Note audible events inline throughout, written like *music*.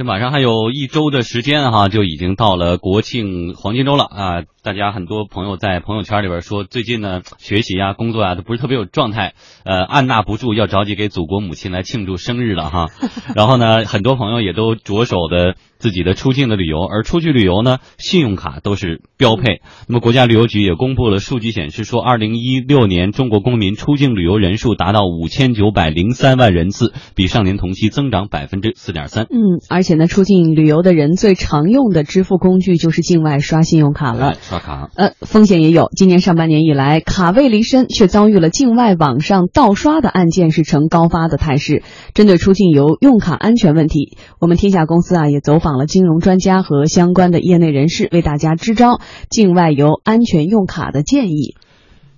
这马上还有一周的时间哈，就已经到了国庆黄金周了啊！大家很多朋友在朋友圈里边说，最近呢学习啊、工作啊都不是特别有状态，呃，按捺不住要着急给祖国母亲来庆祝生日了哈。*laughs* 然后呢，很多朋友也都着手的自己的出境的旅游，而出去旅游呢，信用卡都是标配。那么国家旅游局也公布了数据显示说，二零一六年中国公民出境旅游人数达到五千九百零三万人次，比上年同期增长百分之四点三。嗯，而且呢，出境旅游的人最常用的支付工具就是境外刷信用卡了。刷卡，呃，风险也有。今年上半年以来，卡位离身却遭遇了境外网上盗刷的案件是呈高发的态势。针对出境游用卡安全问题，我们天下公司啊也走访了金融专家和相关的业内人士，为大家支招境外游安全用卡的建议。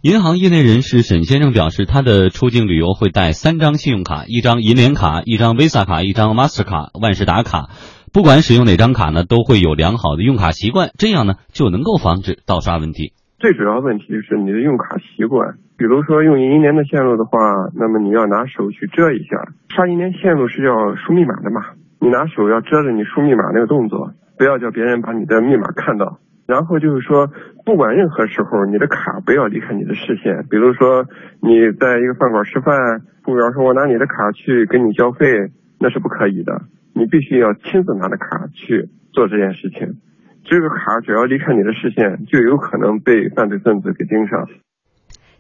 银行业内人士沈先生表示，他的出境旅游会带三张信用卡：一张银联卡、一张 Visa 卡、一张 Master 卡、万事达卡。不管使用哪张卡呢，都会有良好的用卡习惯，这样呢就能够防止盗刷问题。最主要问题是你的用卡习惯，比如说用银联的线路的话，那么你要拿手去遮一下。刷银联线路是要输密码的嘛，你拿手要遮着你输密码那个动作，不要叫别人把你的密码看到。然后就是说，不管任何时候，你的卡不要离开你的视线。比如说你在一个饭馆吃饭，服务员说我拿你的卡去给你交费，那是不可以的。你必须要亲自拿着卡去做这件事情，这个卡只要离开你的视线，就有可能被犯罪分子给盯上。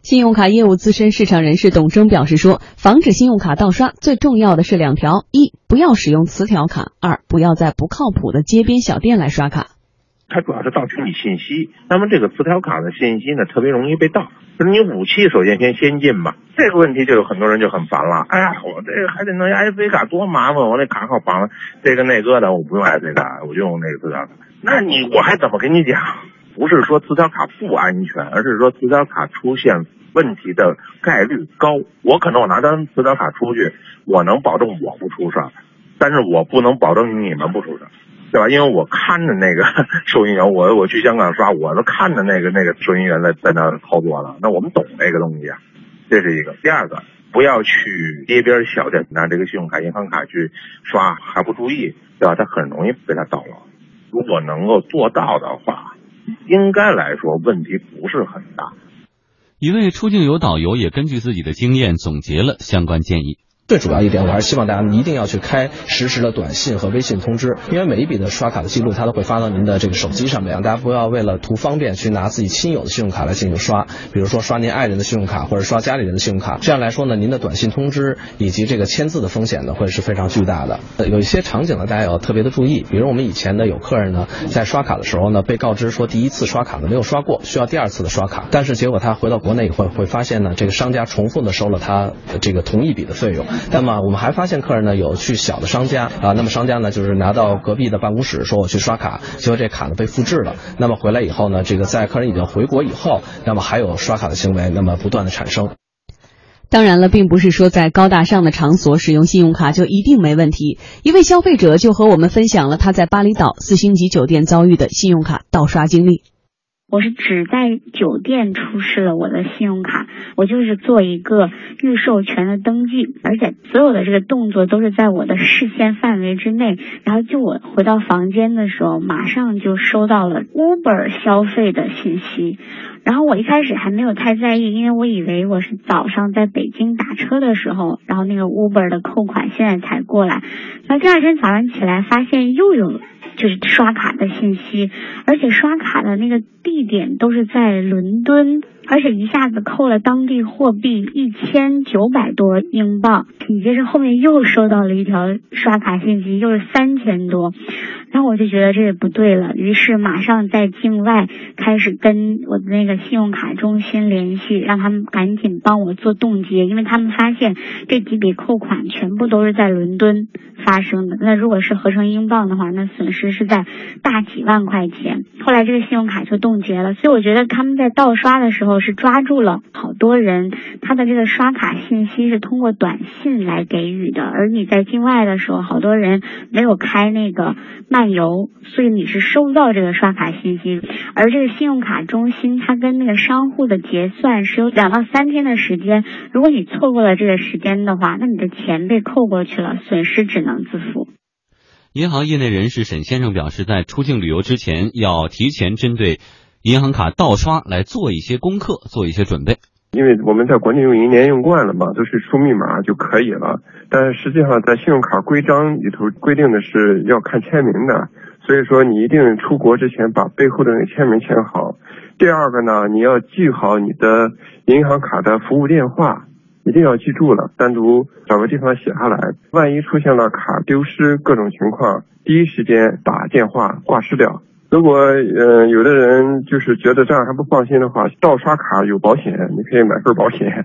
信用卡业务资深市场人士董征表示说，防止信用卡盗刷最重要的是两条：一，不要使用磁条卡；二，不要在不靠谱的街边小店来刷卡。它主要是盗取你信息，那么这个磁条卡的信息呢，特别容易被盗。就是你武器首先先先进吧，这个问题就有很多人就很烦了。哎呀，我这个还得弄 IC 卡，多麻烦！我那卡号绑了这个那个的，我不用 IC 卡，我就用那个磁条卡。那你我还怎么跟你讲？不是说磁条卡不安全，而是说磁条卡出现问题的概率高。我可能我拿张磁条卡出去，我能保证我不出事儿，但是我不能保证你们不出事儿。对吧？因为我看着那个 *laughs* 收银员，我我去香港刷，我都看着那个那个收银员在在那操作了。那我们懂这个东西啊，这是一个。第二个，不要去街边小店拿这个信用卡、银行卡去刷，还不注意，对吧？他很容易被他盗了。如果能够做到的话，应该来说问题不是很大。一位出境游导游也根据自己的经验总结了相关建议。最主要一点，我还是希望大家一定要去开实时的短信和微信通知，因为每一笔的刷卡的记录，它都会发到您的这个手机上面。大家不要为了图方便去拿自己亲友的信用卡来进行刷，比如说刷您爱人的信用卡或者刷家里人的信用卡。这样来说呢，您的短信通知以及这个签字的风险呢，会是非常巨大的。有一些场景呢，大家要特别的注意，比如我们以前呢有客人呢在刷卡的时候呢，被告知说第一次刷卡呢没有刷过，需要第二次的刷卡，但是结果他回到国内以后会发现呢，这个商家重复的收了他这个同一笔的费用。那么我们还发现客人呢有去小的商家啊，那么商家呢就是拿到隔壁的办公室说我去刷卡，结果这卡呢被复制了。那么回来以后呢，这个在客人已经回国以后，那么还有刷卡的行为，那么不断的产生。当然了，并不是说在高大上的场所使用信用卡就一定没问题。一位消费者就和我们分享了他在巴厘岛四星级酒店遭遇的信用卡盗刷经历。我是只在酒店出示了我的信用卡，我就是做一个预授权的登记，而且所有的这个动作都是在我的视线范围之内。然后就我回到房间的时候，马上就收到了 Uber 消费的信息。然后我一开始还没有太在意，因为我以为我是早上在北京打车的时候，然后那个 Uber 的扣款现在才过来。然后第二天早上起来，发现又有。就是刷卡的信息，而且刷卡的那个地点都是在伦敦，而且一下子扣了当地货币一千九百多英镑，紧接着后面又收到了一条刷卡信息，又是三千多。然后我就觉得这也不对了，于是马上在境外开始跟我的那个信用卡中心联系，让他们赶紧帮我做冻结，因为他们发现这几笔扣款全部都是在伦敦发生的。那如果是合成英镑的话，那损失是在大几万块钱。后来这个信用卡就冻结了，所以我觉得他们在盗刷的时候是抓住了好多人，他的这个刷卡信息是通过短信来给予的，而你在境外的时候，好多人没有开那个。漫游，所以你是收不到这个刷卡信息，而这个信用卡中心它跟那个商户的结算是有两到三天的时间，如果你错过了这个时间的话，那你的钱被扣过去了，损失只能自负。银行业内人士沈先生表示，在出境旅游之前，要提前针对银行卡盗刷来做一些功课，做一些准备。因为我们在国内用银联用惯了嘛，都是输密码就可以了。但是实际上，在信用卡规章里头规定的是要看签名的，所以说你一定出国之前把背后的那个签名签好。第二个呢，你要记好你的银行卡的服务电话，一定要记住了，单独找个地方写下来。万一出现了卡丢失各种情况，第一时间打电话挂失掉。如果呃有的人就是觉得这样还不放心的话，盗刷卡有保险，你可以买份保险。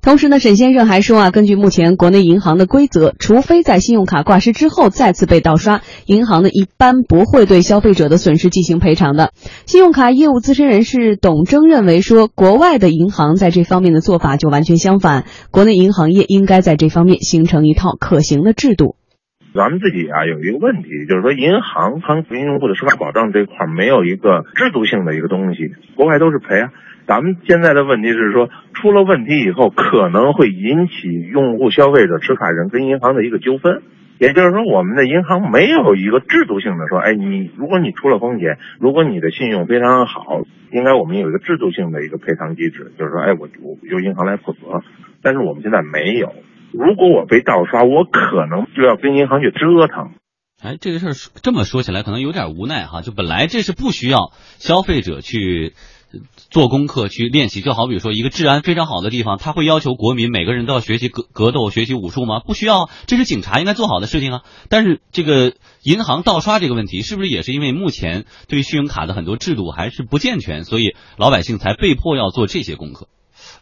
同时呢，沈先生还说啊，根据目前国内银行的规则，除非在信用卡挂失之后再次被盗刷，银行呢一般不会对消费者的损失进行赔偿的。信用卡业务资深人士董征认为说，国外的银行在这方面的做法就完全相反，国内银行业应该在这方面形成一套可行的制度。咱们自己啊有一个问题，就是说银行它服用户的司法保障这块没有一个制度性的一个东西，国外都是赔啊。咱们现在的问题是说，出了问题以后可能会引起用户、消费者、持卡人跟银行的一个纠纷。也就是说，我们的银行没有一个制度性的说，哎，你如果你出了风险，如果你的信用非常好，应该我们有一个制度性的一个赔偿机制，就是说，哎，我我由银行来负责。但是我们现在没有。如果我被盗刷，我可能就要跟银行去折腾。哎，这个事儿这么说起来可能有点无奈哈。就本来这是不需要消费者去做功课、去练习，就好比说一个治安非常好的地方，他会要求国民每个人都要学习格格斗、学习武术吗？不需要，这是警察应该做好的事情啊。但是这个银行盗刷这个问题，是不是也是因为目前对信用卡的很多制度还是不健全，所以老百姓才被迫要做这些功课？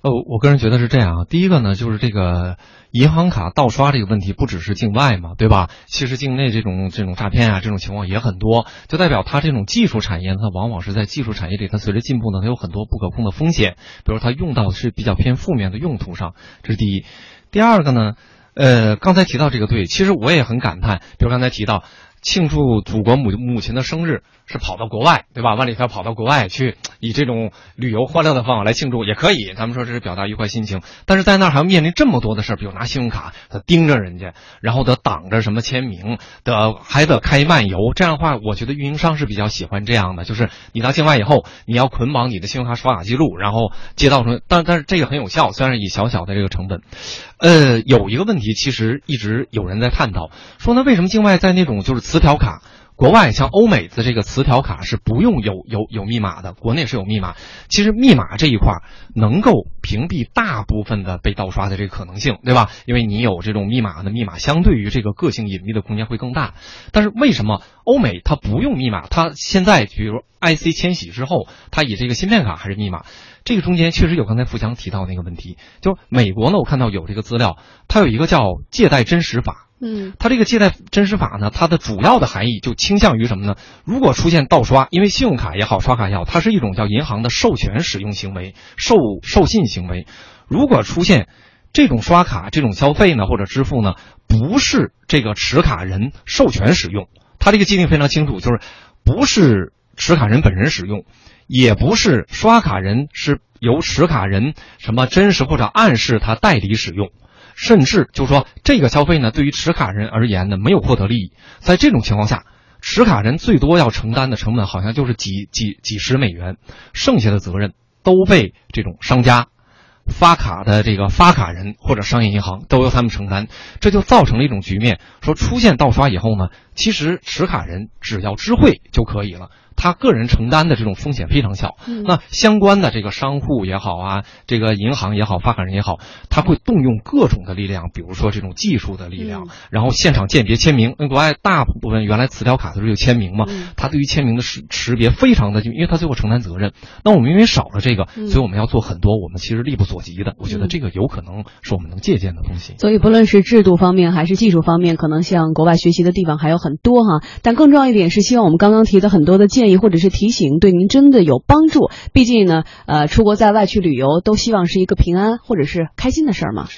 呃，我个人觉得是这样啊。第一个呢，就是这个银行卡盗刷这个问题，不只是境外嘛，对吧？其实境内这种这种诈骗啊，这种情况也很多，就代表它这种技术产业，它往往是在技术产业里，它随着进步呢，它有很多不可控的风险，比如它用到是比较偏负面的用途上，这是第一。第二个呢，呃，刚才提到这个对，其实我也很感叹，比如刚才提到。庆祝祖国母母亲的生日是跑到国外，对吧？万里挑跑到国外去，以这种旅游欢乐的方法来庆祝也可以。咱们说这是表达愉快心情，但是在那儿还要面临这么多的事儿，比如拿信用卡他盯着人家，然后得挡着什么签名，得还得开漫游。这样的话，我觉得运营商是比较喜欢这样的，就是你到境外以后，你要捆绑你的信用卡刷卡记录，然后街道上，但但是这个很有效，虽然以小小的这个成本。呃，有一个问题，其实一直有人在探讨，说那，为什么境外在那种就是磁条卡，国外像欧美的这个磁条卡是不用有有有密码的，国内是有密码。其实密码这一块能够屏蔽大部分的被盗刷的这个可能性，对吧？因为你有这种密码的密码，相对于这个个性隐秘的空间会更大。但是为什么欧美它不用密码？它现在比如 IC 迁徙之后，它以这个芯片卡还是密码？这个中间确实有刚才富强提到那个问题，就美国呢，我看到有这个资料，它有一个叫借贷真实法。嗯，它这个借贷真实法呢，它的主要的含义就倾向于什么呢？如果出现盗刷，因为信用卡也好，刷卡也好，它是一种叫银行的授权使用行为、授授信行为。如果出现这种刷卡、这种消费呢，或者支付呢，不是这个持卡人授权使用，它这个界定非常清楚，就是不是持卡人本人使用。也不是刷卡人是由持卡人什么真实或者暗示他代理使用，甚至就说这个消费呢，对于持卡人而言呢，没有获得利益。在这种情况下，持卡人最多要承担的成本好像就是几几几十美元，剩下的责任都被这种商家、发卡的这个发卡人或者商业银行都由他们承担。这就造成了一种局面，说出现盗刷以后呢，其实持卡人只要知会就可以了。他个人承担的这种风险非常小，那相关的这个商户也好啊，这个银行也好，发卡人也好，他会动用各种的力量，比如说这种技术的力量，然后现场鉴别签名。那国外大部分原来磁条卡都是有签名嘛，他对于签名的识识别非常的，因为他最后承担责任。那我们因为少了这个，所以我们要做很多我们其实力不所及的。我觉得这个有可能是我们能借鉴的东西。所以不论是制度方面还是技术方面，可能向国外学习的地方还有很多哈。但更重要一点是，希望我们刚刚提的很多的建议。或者是提醒，对您真的有帮助。毕竟呢，呃，出国在外去旅游，都希望是一个平安或者是开心的事儿嘛。